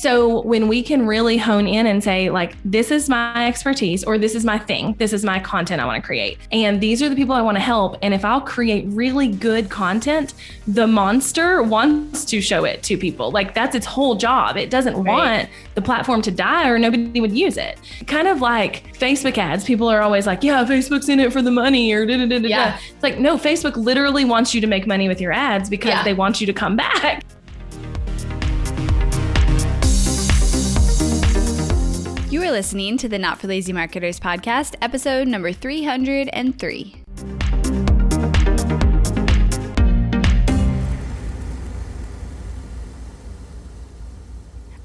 So when we can really hone in and say, like, this is my expertise or this is my thing, this is my content I want to create. And these are the people I want to help. And if I'll create really good content, the monster wants to show it to people. Like that's its whole job. It doesn't right. want the platform to die or nobody would use it. Kind of like Facebook ads. People are always like, yeah, Facebook's in it for the money or da da da da. Yeah. It's like, no, Facebook literally wants you to make money with your ads because yeah. they want you to come back. You are listening to the Not for Lazy Marketers podcast, episode number 303.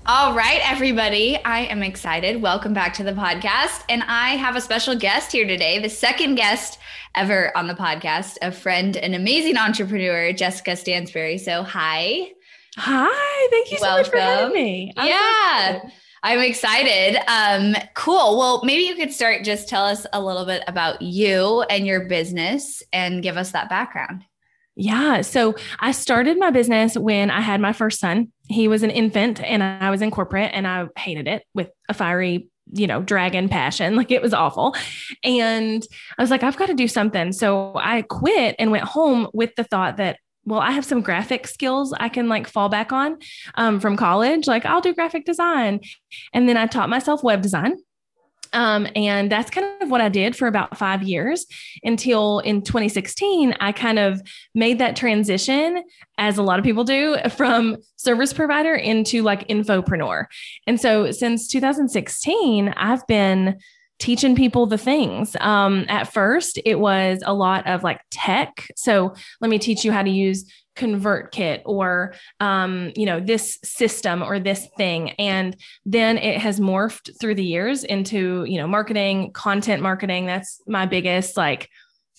All right, everybody. I am excited. Welcome back to the podcast. And I have a special guest here today, the second guest ever on the podcast, a friend, an amazing entrepreneur, Jessica Stansberry. So, hi. Hi. Thank you so much for having me. I'm yeah. So I'm excited. Um, cool. Well, maybe you could start just tell us a little bit about you and your business and give us that background. Yeah. So I started my business when I had my first son. He was an infant and I was in corporate and I hated it with a fiery, you know, dragon passion. Like it was awful. And I was like, I've got to do something. So I quit and went home with the thought that well, I have some graphic skills I can like fall back on um, from college. Like I'll do graphic design. And then I taught myself web design. Um, and that's kind of what I did for about five years until in 2016, I kind of made that transition, as a lot of people do, from service provider into like infopreneur. And so since 2016, I've been teaching people the things. Um, at first, it was a lot of like tech. So let me teach you how to use ConvertKit or um, you know this system or this thing, and then it has morphed through the years into you know marketing, content marketing. That's my biggest like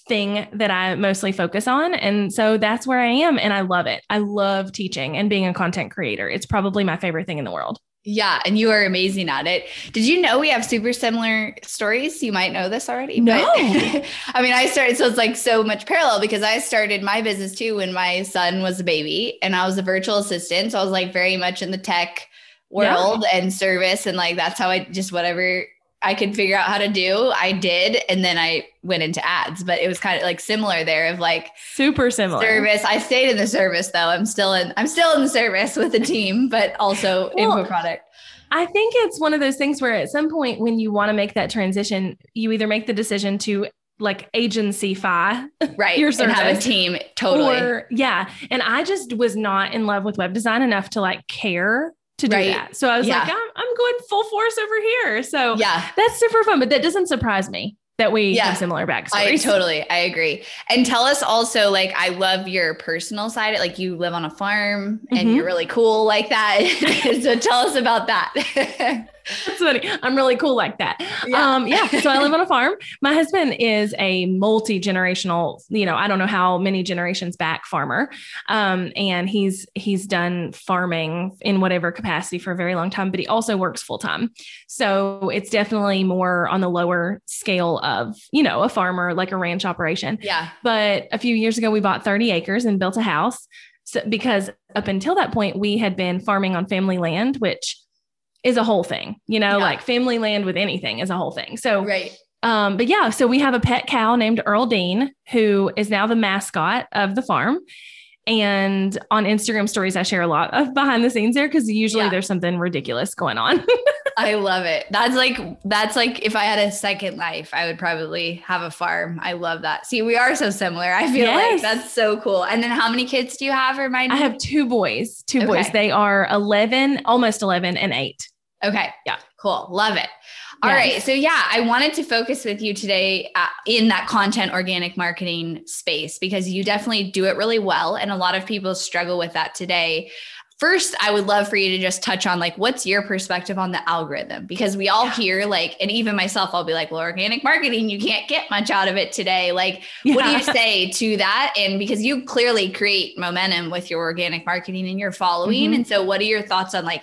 thing that I mostly focus on. And so that's where I am. And I love it. I love teaching and being a content creator. It's probably my favorite thing in the world. Yeah, and you are amazing at it. Did you know we have super similar stories? You might know this already. No. But, I mean, I started, so it's like so much parallel because I started my business too when my son was a baby and I was a virtual assistant. So I was like very much in the tech world yeah. and service. And like that's how I just whatever I could figure out how to do, I did. And then I went into ads, but it was kind of like similar there of like super similar service. I stayed in the service though. I'm still in, I'm still in the service with the team, but also well, info product. I think it's one of those things where at some point when you want to make that transition, you either make the decision to like agency fi right your service, and have a team totally or yeah and i just was not in love with web design enough to like care to do right. that. So I was yeah. like, I'm, I'm going full force over here. So yeah, that's super fun. But that doesn't surprise me that we yeah. have similar backstories. I totally, I agree. And tell us also, like, I love your personal side. Like, you live on a farm and mm-hmm. you're really cool like that. so tell us about that. That's funny. I'm really cool like that. Yeah. Um, yeah. So I live on a farm. My husband is a multi generational, you know, I don't know how many generations back farmer. Um, and he's he's done farming in whatever capacity for a very long time, but he also works full time. So it's definitely more on the lower scale of, you know, a farmer like a ranch operation. Yeah. But a few years ago, we bought 30 acres and built a house. So, because up until that point, we had been farming on family land, which is a whole thing, you know, yeah. like family land with anything is a whole thing. So, right. Um, but yeah, so we have a pet cow named Earl Dean, who is now the mascot of the farm. And on Instagram stories, I share a lot of behind the scenes there because usually yeah. there's something ridiculous going on. I love it. That's like that's like if I had a second life, I would probably have a farm. I love that. See, we are so similar. I feel yes. like that's so cool. And then how many kids do you have? Remind me. I have two boys. Two okay. boys. They are 11, almost 11 and 8. Okay. Yeah. Cool. Love it. All yes. right. So, yeah, I wanted to focus with you today uh, in that content organic marketing space because you definitely do it really well. And a lot of people struggle with that today. First, I would love for you to just touch on like what's your perspective on the algorithm because we all hear like and even myself I'll be like well organic marketing you can't get much out of it today like yeah. what do you say to that and because you clearly create momentum with your organic marketing and your following mm-hmm. and so what are your thoughts on like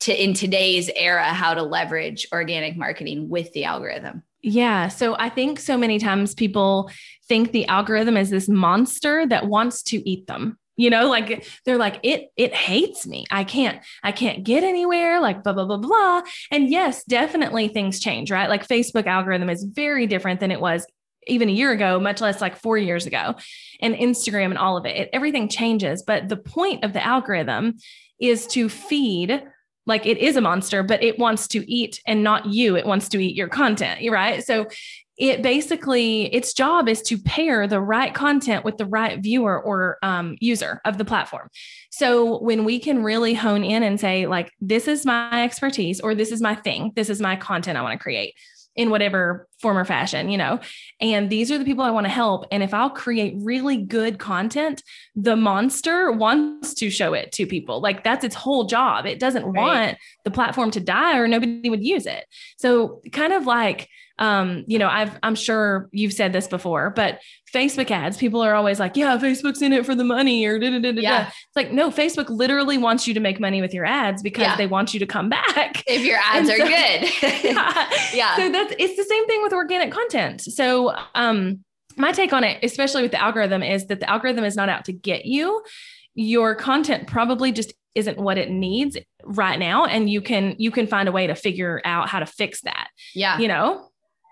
to in today's era how to leverage organic marketing with the algorithm yeah. So I think so many times people think the algorithm is this monster that wants to eat them you know, like they're like, it, it hates me. I can't, I can't get anywhere, like blah, blah, blah, blah. And yes, definitely things change, right? Like Facebook algorithm is very different than it was even a year ago, much less like four years ago, and Instagram and all of it. it. Everything changes. But the point of the algorithm is to feed, like it is a monster, but it wants to eat and not you. It wants to eat your content, right? So it basically its job is to pair the right content with the right viewer or um, user of the platform so when we can really hone in and say like this is my expertise or this is my thing this is my content i want to create in whatever form or fashion, you know. And these are the people I want to help. And if I'll create really good content, the monster wants to show it to people. Like that's its whole job. It doesn't right. want the platform to die or nobody would use it. So, kind of like um, you know, I've I'm sure you've said this before, but Facebook ads, people are always like, yeah, Facebook's in it for the money or da, da, da, yeah. It's like, no, Facebook literally wants you to make money with your ads because yeah. they want you to come back. If your ads and are good. yeah. yeah. So that's it's the same thing with organic content. So um my take on it, especially with the algorithm, is that the algorithm is not out to get you. Your content probably just isn't what it needs right now and you can you can find a way to figure out how to fix that yeah you know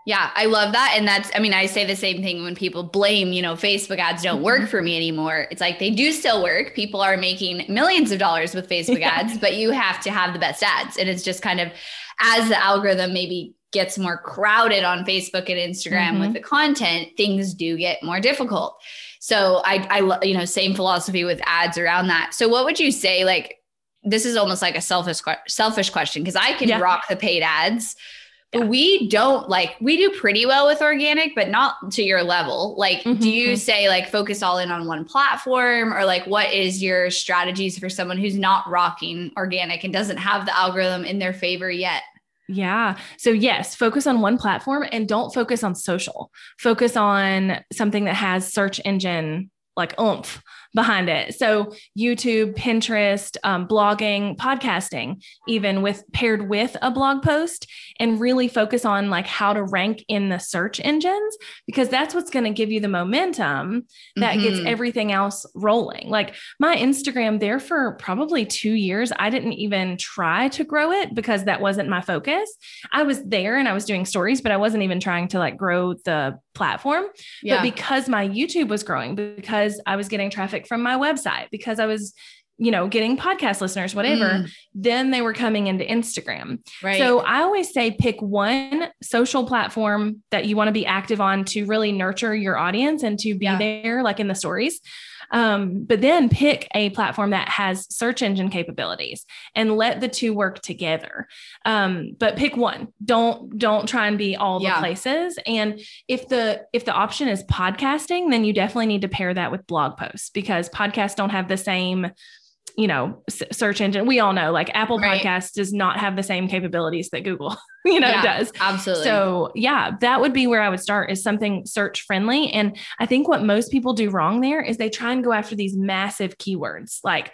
yeah, I love that. And that's, I mean, I say the same thing when people blame, you know, Facebook ads don't work mm-hmm. for me anymore. It's like they do still work. People are making millions of dollars with Facebook yeah. ads, but you have to have the best ads. And it's just kind of as the algorithm maybe gets more crowded on Facebook and Instagram mm-hmm. with the content, things do get more difficult. So I, I, you know, same philosophy with ads around that. So what would you say? Like, this is almost like a selfish, selfish question because I can yeah. rock the paid ads yeah. we don't like we do pretty well with organic but not to your level like mm-hmm. do you mm-hmm. say like focus all in on one platform or like what is your strategies for someone who's not rocking organic and doesn't have the algorithm in their favor yet yeah. So, yes, focus on one platform and don't focus on social. Focus on something that has search engine like oomph behind it. So YouTube, Pinterest, um, blogging, podcasting, even with paired with a blog post, and really focus on like how to rank in the search engines because that's what's going to give you the momentum that mm-hmm. gets everything else rolling. Like my Instagram there for probably two years, I didn't even try to grow it because that wasn't my focus. I was there and I was doing stories, but I wasn't even trying to like grow the platform. Yeah. But because my YouTube was growing, because I was getting traffic from my website, because I was you know, getting podcast listeners, whatever, mm. then they were coming into Instagram. Right. So I always say pick one social platform that you want to be active on to really nurture your audience and to be yeah. there, like in the stories. Um, but then pick a platform that has search engine capabilities and let the two work together. Um, but pick one. Don't don't try and be all yeah. the places. And if the if the option is podcasting, then you definitely need to pair that with blog posts because podcasts don't have the same you know search engine we all know like apple right. podcast does not have the same capabilities that google you know yeah, does absolutely so yeah that would be where i would start is something search friendly and i think what most people do wrong there is they try and go after these massive keywords like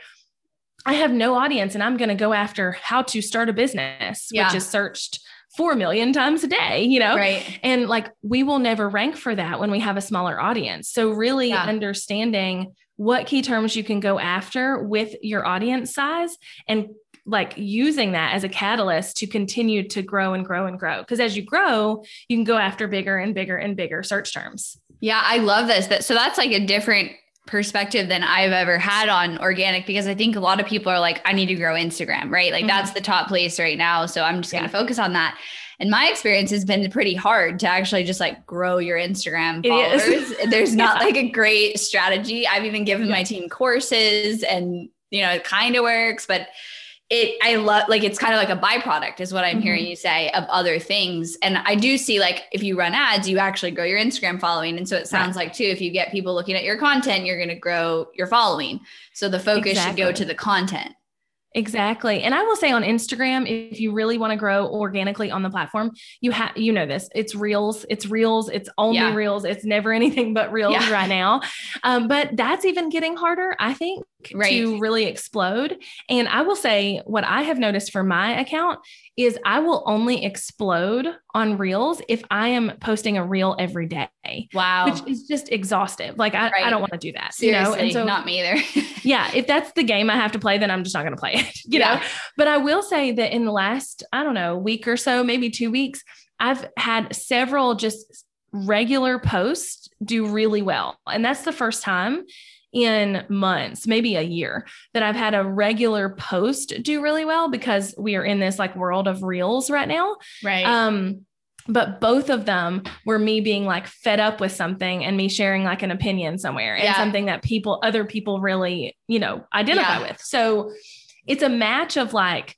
i have no audience and i'm going to go after how to start a business yeah. which is searched 4 million times a day, you know? Right. And like we will never rank for that when we have a smaller audience. So, really yeah. understanding what key terms you can go after with your audience size and like using that as a catalyst to continue to grow and grow and grow. Because as you grow, you can go after bigger and bigger and bigger search terms. Yeah, I love this. That so that's like a different perspective than I've ever had on organic because I think a lot of people are like, I need to grow Instagram, right? Like mm-hmm. that's the top place right now. So I'm just yeah. going to focus on that. And my experience has been pretty hard to actually just like grow your Instagram followers. There's not yeah. like a great strategy. I've even given yeah. my team courses and, you know, it kind of works, but it, I love, like, it's kind of like a byproduct, is what I'm mm-hmm. hearing you say of other things. And I do see, like, if you run ads, you actually grow your Instagram following. And so it sounds right. like, too, if you get people looking at your content, you're going to grow your following. So the focus exactly. should go to the content. Exactly. And I will say on Instagram, if you really want to grow organically on the platform, you have, you know, this it's reels, it's reels, it's only yeah. reels. It's never anything but reels yeah. right now. Um, but that's even getting harder, I think, right. to really explode. And I will say what I have noticed for my account is I will only explode on reels if I am posting a reel every day. Wow. Which is just exhaustive. Like I, right. I don't want to do that. Seriously, you know? And so not me either. yeah. If that's the game I have to play, then I'm just not going to play it, you yeah. know? But I will say that in the last, I don't know, week or so, maybe two weeks, I've had several just regular posts do really well. And that's the first time in months, maybe a year, that I've had a regular post do really well because we are in this like world of reels right now. Right. Um, but both of them were me being like fed up with something and me sharing like an opinion somewhere and yeah. something that people, other people really, you know, identify yeah. with. So it's a match of like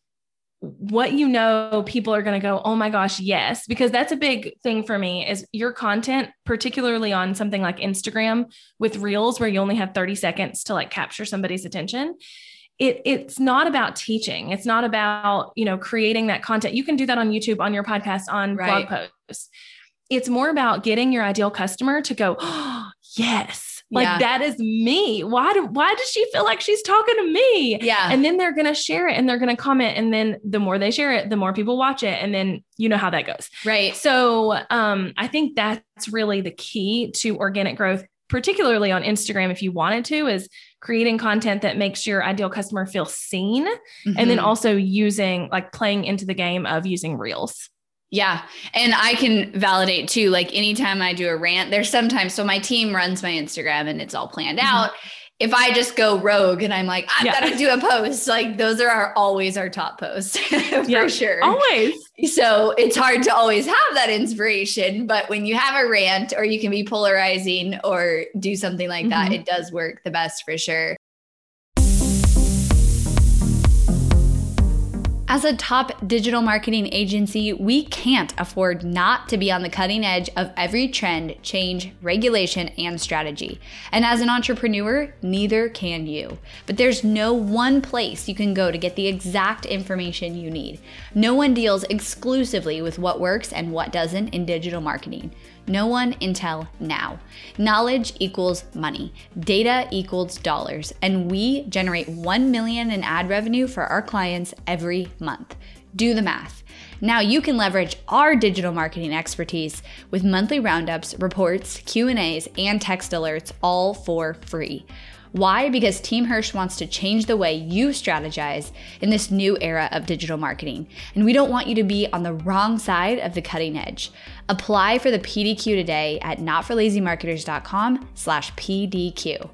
what you know people are going to go oh my gosh yes. Because that's a big thing for me is your content particularly on something like instagram with reels where you only have 30 seconds to like capture somebody's attention it it's not about teaching. It's not about you know creating that content. You can do that on youtube on your podcast on right. blog posts. It's more about getting your ideal customer to go oh, yes like yeah. that is me. Why do why does she feel like she's talking to me? Yeah. And then they're gonna share it and they're gonna comment. And then the more they share it, the more people watch it. And then you know how that goes. Right. So um, I think that's really the key to organic growth, particularly on Instagram, if you wanted to, is creating content that makes your ideal customer feel seen. Mm-hmm. And then mm-hmm. also using like playing into the game of using reels. Yeah. And I can validate too. Like anytime I do a rant, there's sometimes, so my team runs my Instagram and it's all planned mm-hmm. out. If I just go rogue and I'm like, I've yeah. got to do a post, like those are our, always our top posts for yeah, sure. Always. So it's hard to always have that inspiration. But when you have a rant or you can be polarizing or do something like mm-hmm. that, it does work the best for sure. As a top digital marketing agency, we can't afford not to be on the cutting edge of every trend, change, regulation, and strategy. And as an entrepreneur, neither can you. But there's no one place you can go to get the exact information you need. No one deals exclusively with what works and what doesn't in digital marketing. No one until now. Knowledge equals money. Data equals dollars. And we generate 1 million in ad revenue for our clients every month. Do the math. Now you can leverage our digital marketing expertise with monthly roundups, reports, Q&As, and text alerts all for free. Why? Because Team Hirsch wants to change the way you strategize in this new era of digital marketing. And we don't want you to be on the wrong side of the cutting edge. Apply for the PDQ today at notforlazymarketers.com slash PDQ.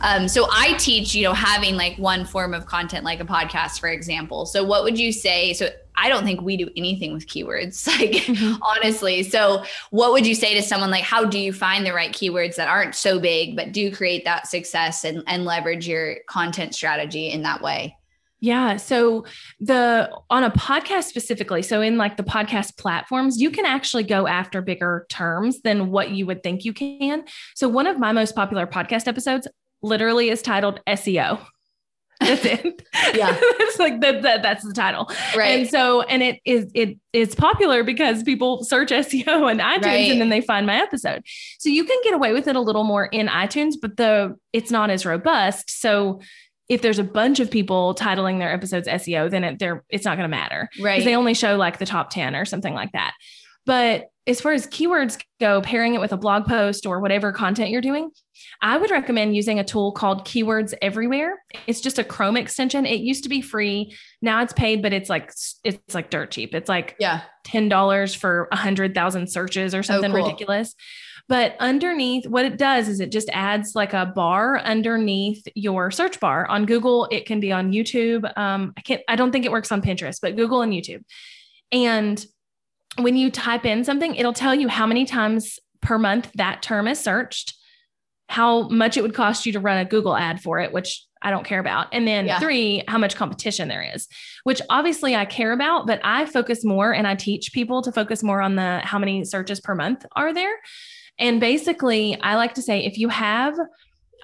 Um, so I teach, you know, having like one form of content, like a podcast, for example. So what would you say? So I don't think we do anything with keywords, like mm-hmm. honestly. So what would you say to someone like, how do you find the right keywords that aren't so big, but do create that success and, and leverage your content strategy in that way? Yeah. So the on a podcast specifically, so in like the podcast platforms, you can actually go after bigger terms than what you would think you can. So one of my most popular podcast episodes literally is titled SEO. That's it. yeah. it's like that, that that's the title. Right. And so and it is it it's popular because people search SEO and iTunes right. and then they find my episode. So you can get away with it a little more in iTunes, but the it's not as robust. So if there's a bunch of people titling their episodes SEO, then it, they're it's not going to matter. Right. Because they only show like the top 10 or something like that. But as far as keywords go, pairing it with a blog post or whatever content you're doing, I would recommend using a tool called Keywords Everywhere. It's just a Chrome extension. It used to be free. Now it's paid, but it's like it's like dirt cheap. It's like yeah, ten dollars for a hundred thousand searches or something oh, cool. ridiculous. But underneath, what it does is it just adds like a bar underneath your search bar on Google. It can be on YouTube. Um, I can't. I don't think it works on Pinterest, but Google and YouTube. And when you type in something, it'll tell you how many times per month that term is searched, how much it would cost you to run a Google ad for it, which I don't care about. And then yeah. three, how much competition there is, which obviously I care about, but I focus more and I teach people to focus more on the how many searches per month are there. And basically, I like to say if you have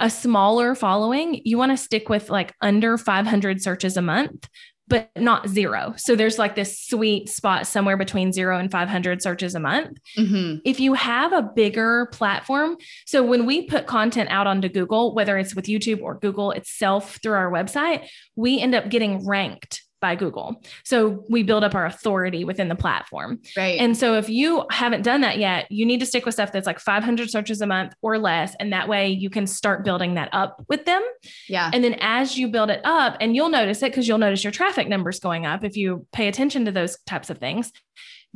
a smaller following, you want to stick with like under 500 searches a month but not zero. So there's like this sweet spot somewhere between zero and 500 searches a month. Mm-hmm. If you have a bigger platform, so when we put content out onto Google, whether it's with YouTube or Google itself through our website, we end up getting ranked by Google. So we build up our authority within the platform. Right. And so if you haven't done that yet, you need to stick with stuff that's like 500 searches a month or less. And that way you can start building that up with them. Yeah. And then as you build it up, and you'll notice it because you'll notice your traffic numbers going up if you pay attention to those types of things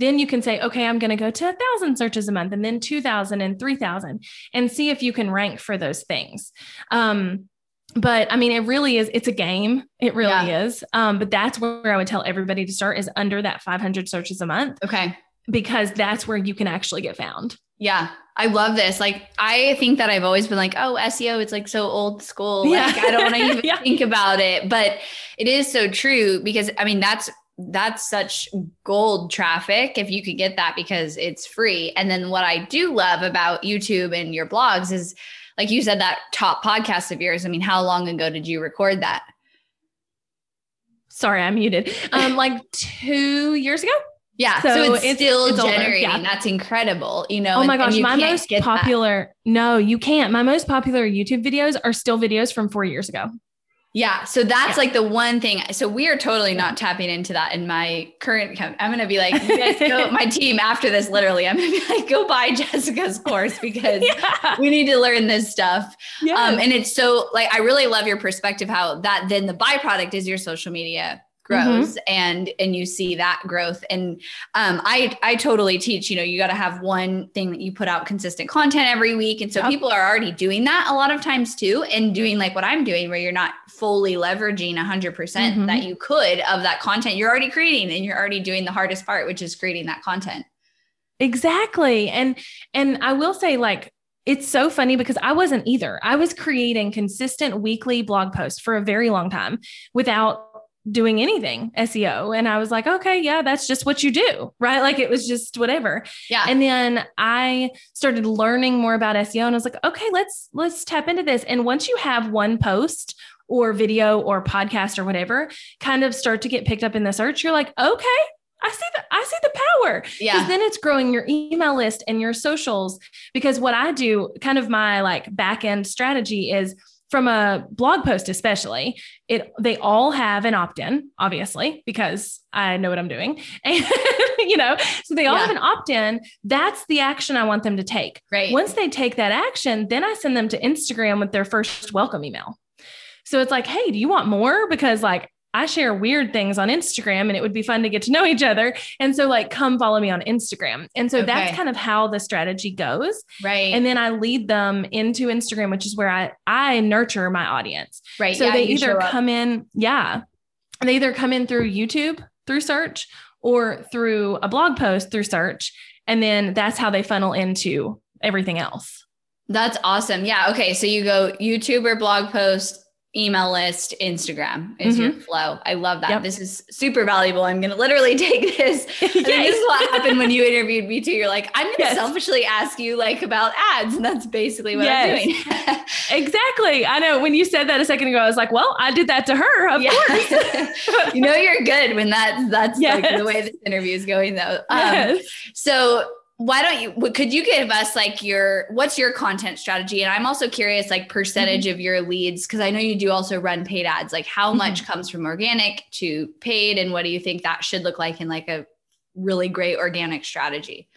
then you can say, okay, I'm going to go to a thousand searches a month and then 2000 and 3000 and see if you can rank for those things. Um, but I mean, it really is, it's a game. It really yeah. is. Um, but that's where I would tell everybody to start is under that 500 searches a month. Okay. Because that's where you can actually get found. Yeah. I love this. Like, I think that I've always been like, oh, SEO, it's like so old school. Yeah. Like, I don't want to even yeah. think about it. But it is so true because I mean, that's that's such gold traffic if you could get that because it's free. And then what I do love about YouTube and your blogs is like you said, that top podcast of yours. I mean, how long ago did you record that? Sorry, I'm muted. Um, like two years ago. Yeah. So, so it's, it's, still it's generating. Yeah. That's incredible. You know, oh my gosh, my most popular, that. no, you can't. My most popular YouTube videos are still videos from four years ago. Yeah. So that's yeah. like the one thing. So we are totally not tapping into that in my current I'm going to be like, you guys go, my team after this, literally, I'm going to be like, go buy Jessica's course because yeah. we need to learn this stuff. Yes. Um, and it's so like, I really love your perspective, how that then the byproduct is your social media grows mm-hmm. and and you see that growth and um, i i totally teach you know you got to have one thing that you put out consistent content every week and so yep. people are already doing that a lot of times too and doing like what i'm doing where you're not fully leveraging 100% mm hmm that you could of that content you're already creating and you're already doing the hardest part which is creating that content exactly and and i will say like it's so funny because I wasn't either. I was creating consistent weekly blog posts for a very long time without doing anything SEO. And I was like, okay, yeah, that's just what you do, right? Like it was just whatever. Yeah. And then I started learning more about SEO and I was like, okay, let's let's tap into this. And once you have one post or video or podcast or whatever kind of start to get picked up in the search, you're like, okay, I see the I see the power. Yeah. Because then it's growing your email list and your socials. Because what I do, kind of my like back end strategy is from a blog post especially it they all have an opt-in obviously because i know what i'm doing. And you know so they all yeah. have an opt-in. That's the action i want them to take. Right. Once they take that action then i send them to instagram with their first welcome email. So it's like hey do you want more? Because like I share weird things on Instagram and it would be fun to get to know each other. And so, like, come follow me on Instagram. And so okay. that's kind of how the strategy goes. Right. And then I lead them into Instagram, which is where I, I nurture my audience. Right. So yeah, they either come in, yeah, they either come in through YouTube through search or through a blog post through search. And then that's how they funnel into everything else. That's awesome. Yeah. Okay. So you go YouTube or blog post, email list, Instagram is mm-hmm. your flow. I love that. Yep. This is super valuable. I'm going to literally take this. yes. this is what happened when you interviewed me too. You're like, I'm going to yes. selfishly ask you like about ads. And that's basically what yes. I'm doing. exactly. I know when you said that a second ago, I was like, well, I did that to her. Of course. you know, you're good when that's, that's like the way this interview is going though. Um, yes. So why don't you could you give us like your what's your content strategy and i'm also curious like percentage mm-hmm. of your leads because i know you do also run paid ads like how mm-hmm. much comes from organic to paid and what do you think that should look like in like a really great organic strategy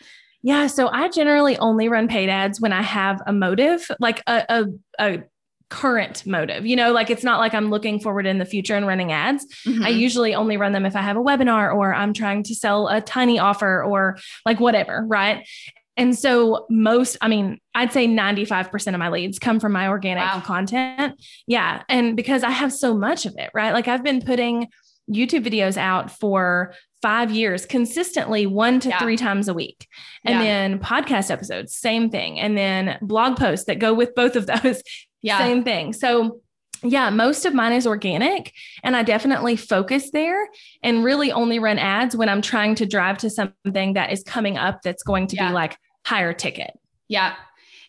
yeah so i generally only run paid ads when i have a motive like a, a, a current motive. You know, like it's not like I'm looking forward in the future and running ads. Mm-hmm. I usually only run them if I have a webinar or I'm trying to sell a tiny offer or like whatever, right? And so most, I mean, I'd say 95% of my leads come from my organic wow. content. Yeah. And because I have so much of it, right? Like I've been putting YouTube videos out for five years consistently one to yeah. three times a week. And yeah. then podcast episodes, same thing. And then blog posts that go with both of those yeah. Same thing. So yeah, most of mine is organic and I definitely focus there and really only run ads when I'm trying to drive to something that is coming up that's going to yeah. be like higher ticket. Yeah.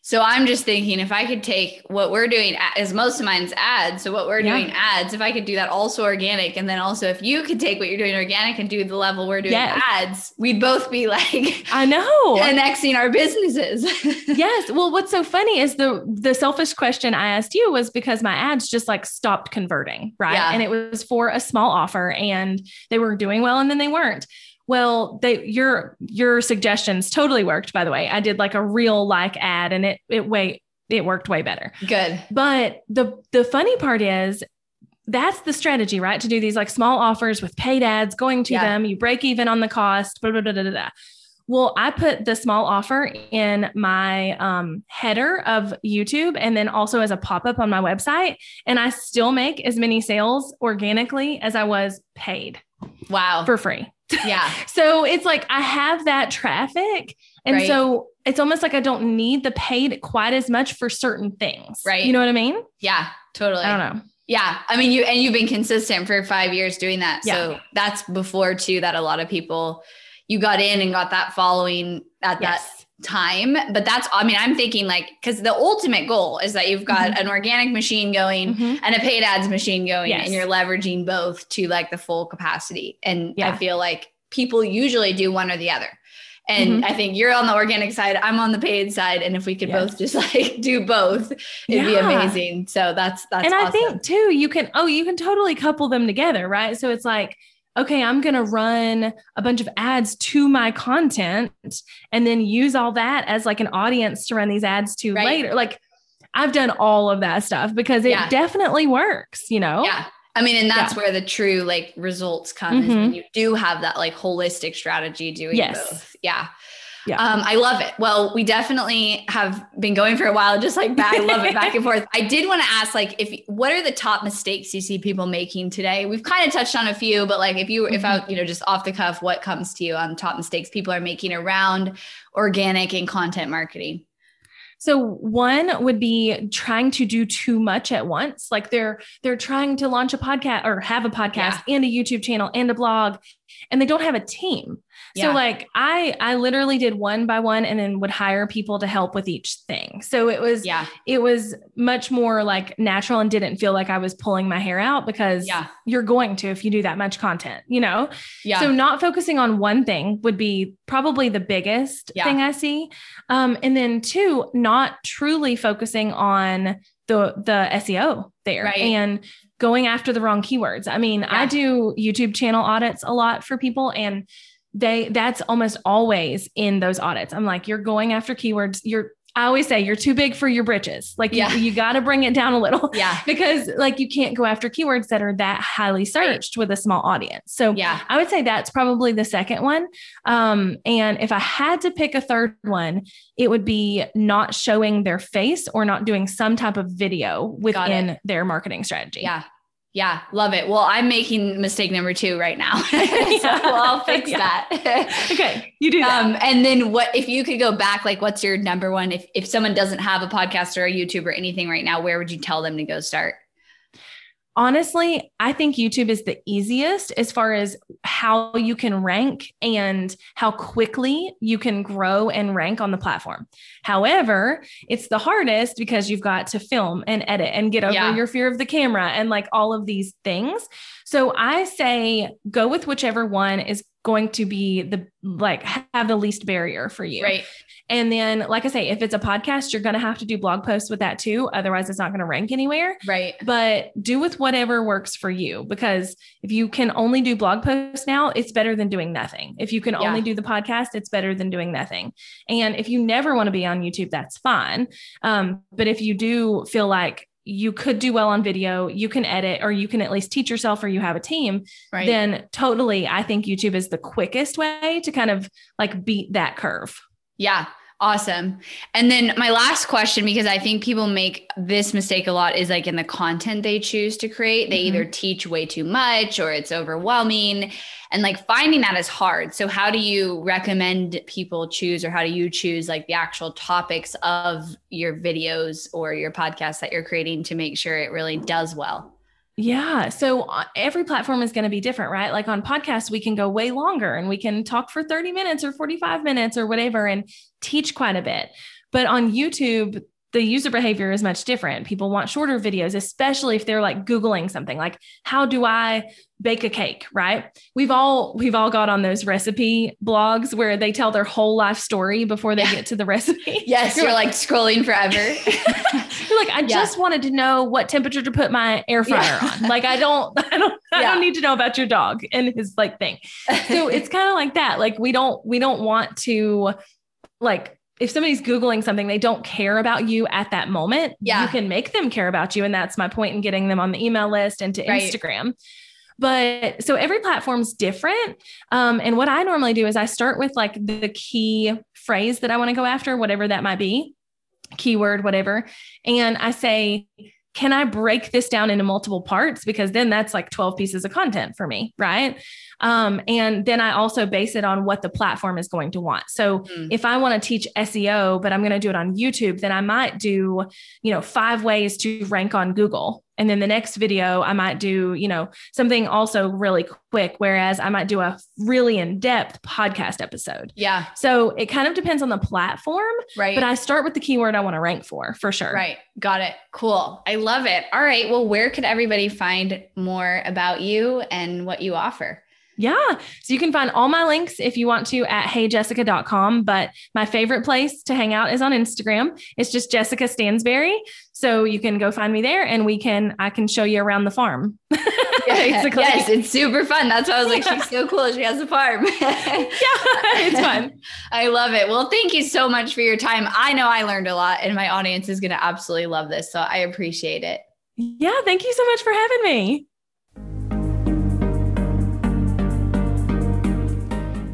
So I'm just thinking if I could take what we're doing as most of mine's ads. So what we're yeah. doing ads, if I could do that also organic. And then also if you could take what you're doing organic and do the level we're doing yes. ads, we'd both be like, I know annexing our businesses. yes. Well, what's so funny is the, the selfish question I asked you was because my ads just like stopped converting. Right. Yeah. And it was for a small offer and they were doing well and then they weren't. Well, they your your suggestions totally worked, by the way. I did like a real like ad and it it way it worked way better. Good. But the the funny part is that's the strategy, right? To do these like small offers with paid ads going to yeah. them, you break even on the cost, blah, blah, blah, blah, blah. Well, I put the small offer in my um, header of YouTube and then also as a pop up on my website. And I still make as many sales organically as I was paid. Wow. For free. Yeah. so it's like I have that traffic. And right. so it's almost like I don't need the paid quite as much for certain things. Right. You know what I mean? Yeah, totally. I don't know. Yeah. I mean, you, and you've been consistent for five years doing that. Yeah. So that's before too, that a lot of people, you got in and got that following at yes. that time but that's i mean i'm thinking like because the ultimate goal is that you've got mm-hmm. an organic machine going mm-hmm. and a paid ads machine going yes. and you're leveraging both to like the full capacity and yeah. i feel like people usually do one or the other and mm-hmm. I think you're on the organic side, I'm on the paid side. And if we could yes. both just like do both, it'd yeah. be amazing. So that's that's and awesome. I think too, you can oh, you can totally couple them together, right? So it's like okay, I'm going to run a bunch of ads to my content and then use all that as like an audience to run these ads to right. later. Like I've done all of that stuff because it yeah. definitely works, you know? Yeah. I mean, and that's yeah. where the true like results come mm-hmm. is when you do have that like holistic strategy doing yes. both. Yeah. Yeah. Um, I love it. Well, we definitely have been going for a while, just like back, I love it back and forth. I did want to ask, like, if what are the top mistakes you see people making today? We've kind of touched on a few, but like, if you, mm-hmm. if I, you know, just off the cuff, what comes to you on top mistakes people are making around organic and content marketing? So one would be trying to do too much at once. Like they're they're trying to launch a podcast or have a podcast yeah. and a YouTube channel and a blog and they don't have a team. Yeah. So like I I literally did one by one and then would hire people to help with each thing. So it was yeah. it was much more like natural and didn't feel like I was pulling my hair out because yeah. you're going to if you do that much content, you know? Yeah. So not focusing on one thing would be probably the biggest yeah. thing I see. Um and then two, not truly focusing on the the SEO there right. and going after the wrong keywords. I mean, yeah. I do YouTube channel audits a lot for people and they that's almost always in those audits. I'm like, you're going after keywords. You're I always say you're too big for your britches. Like yeah. you, you got to bring it down a little. Yeah. because like you can't go after keywords that are that highly searched with a small audience. So yeah, I would say that's probably the second one. Um, and if I had to pick a third one, it would be not showing their face or not doing some type of video within their marketing strategy. Yeah. Yeah, love it. Well, I'm making mistake number two right now. so well, I'll fix yeah. that. okay. You do that. Um, and then what if you could go back, like what's your number one? If if someone doesn't have a podcast or a YouTube or anything right now, where would you tell them to go start? Honestly, I think YouTube is the easiest as far as how you can rank and how quickly you can grow and rank on the platform. However, it's the hardest because you've got to film and edit and get over yeah. your fear of the camera and like all of these things. So I say go with whichever one is going to be the like have the least barrier for you. Right. And then, like I say, if it's a podcast, you're going to have to do blog posts with that too. Otherwise, it's not going to rank anywhere. Right. But do with whatever works for you because if you can only do blog posts now, it's better than doing nothing. If you can yeah. only do the podcast, it's better than doing nothing. And if you never want to be on YouTube, that's fine. Um, but if you do feel like you could do well on video, you can edit, or you can at least teach yourself, or you have a team, right. then totally, I think YouTube is the quickest way to kind of like beat that curve. Yeah. Awesome. And then my last question, because I think people make this mistake a lot, is like in the content they choose to create. They mm-hmm. either teach way too much or it's overwhelming. And like finding that is hard. So, how do you recommend people choose, or how do you choose like the actual topics of your videos or your podcast that you're creating to make sure it really does well? Yeah. So uh, every platform is going to be different, right? Like on podcasts, we can go way longer and we can talk for 30 minutes or 45 minutes or whatever and teach quite a bit. But on YouTube, the user behavior is much different. People want shorter videos, especially if they're like Googling something like, how do I bake a cake? Right. We've all, we've all got on those recipe blogs where they tell their whole life story before they yeah. get to the recipe. Yes. You're, you're like, like, scrolling forever. you're like, I yeah. just wanted to know what temperature to put my air fryer yeah. on. Like, I don't, I don't, I don't need to know about your dog and his like thing. So it's kind of like that. Like we don't, we don't want to like if somebody's Googling something, they don't care about you at that moment. Yeah. You can make them care about you. And that's my point in getting them on the email list and to right. Instagram. But so every platform's different. Um, and what I normally do is I start with like the key phrase that I want to go after, whatever that might be, keyword, whatever. And I say, can I break this down into multiple parts? Because then that's like 12 pieces of content for me, right? Um, and then I also base it on what the platform is going to want. So mm. if I want to teach SEO, but I'm going to do it on YouTube, then I might do, you know, five ways to rank on Google and then the next video, I might do, you know, something also really quick, whereas I might do a really in depth podcast episode. Yeah. So it kind of depends on the platform. Right. But I start with the keyword I want to rank for, for sure. Right. Got it. Cool. I love it. All right. Well, where could everybody find more about you and what you offer? Yeah. So you can find all my links if you want to at heyjessica.com. But my favorite place to hang out is on Instagram. It's just Jessica Stansberry. So you can go find me there and we can, I can show you around the farm. Basically. Yes, it's super fun. That's why I was like, she's so cool. She has a farm. yeah, it's fun. I love it. Well, thank you so much for your time. I know I learned a lot and my audience is going to absolutely love this. So I appreciate it. Yeah. Thank you so much for having me.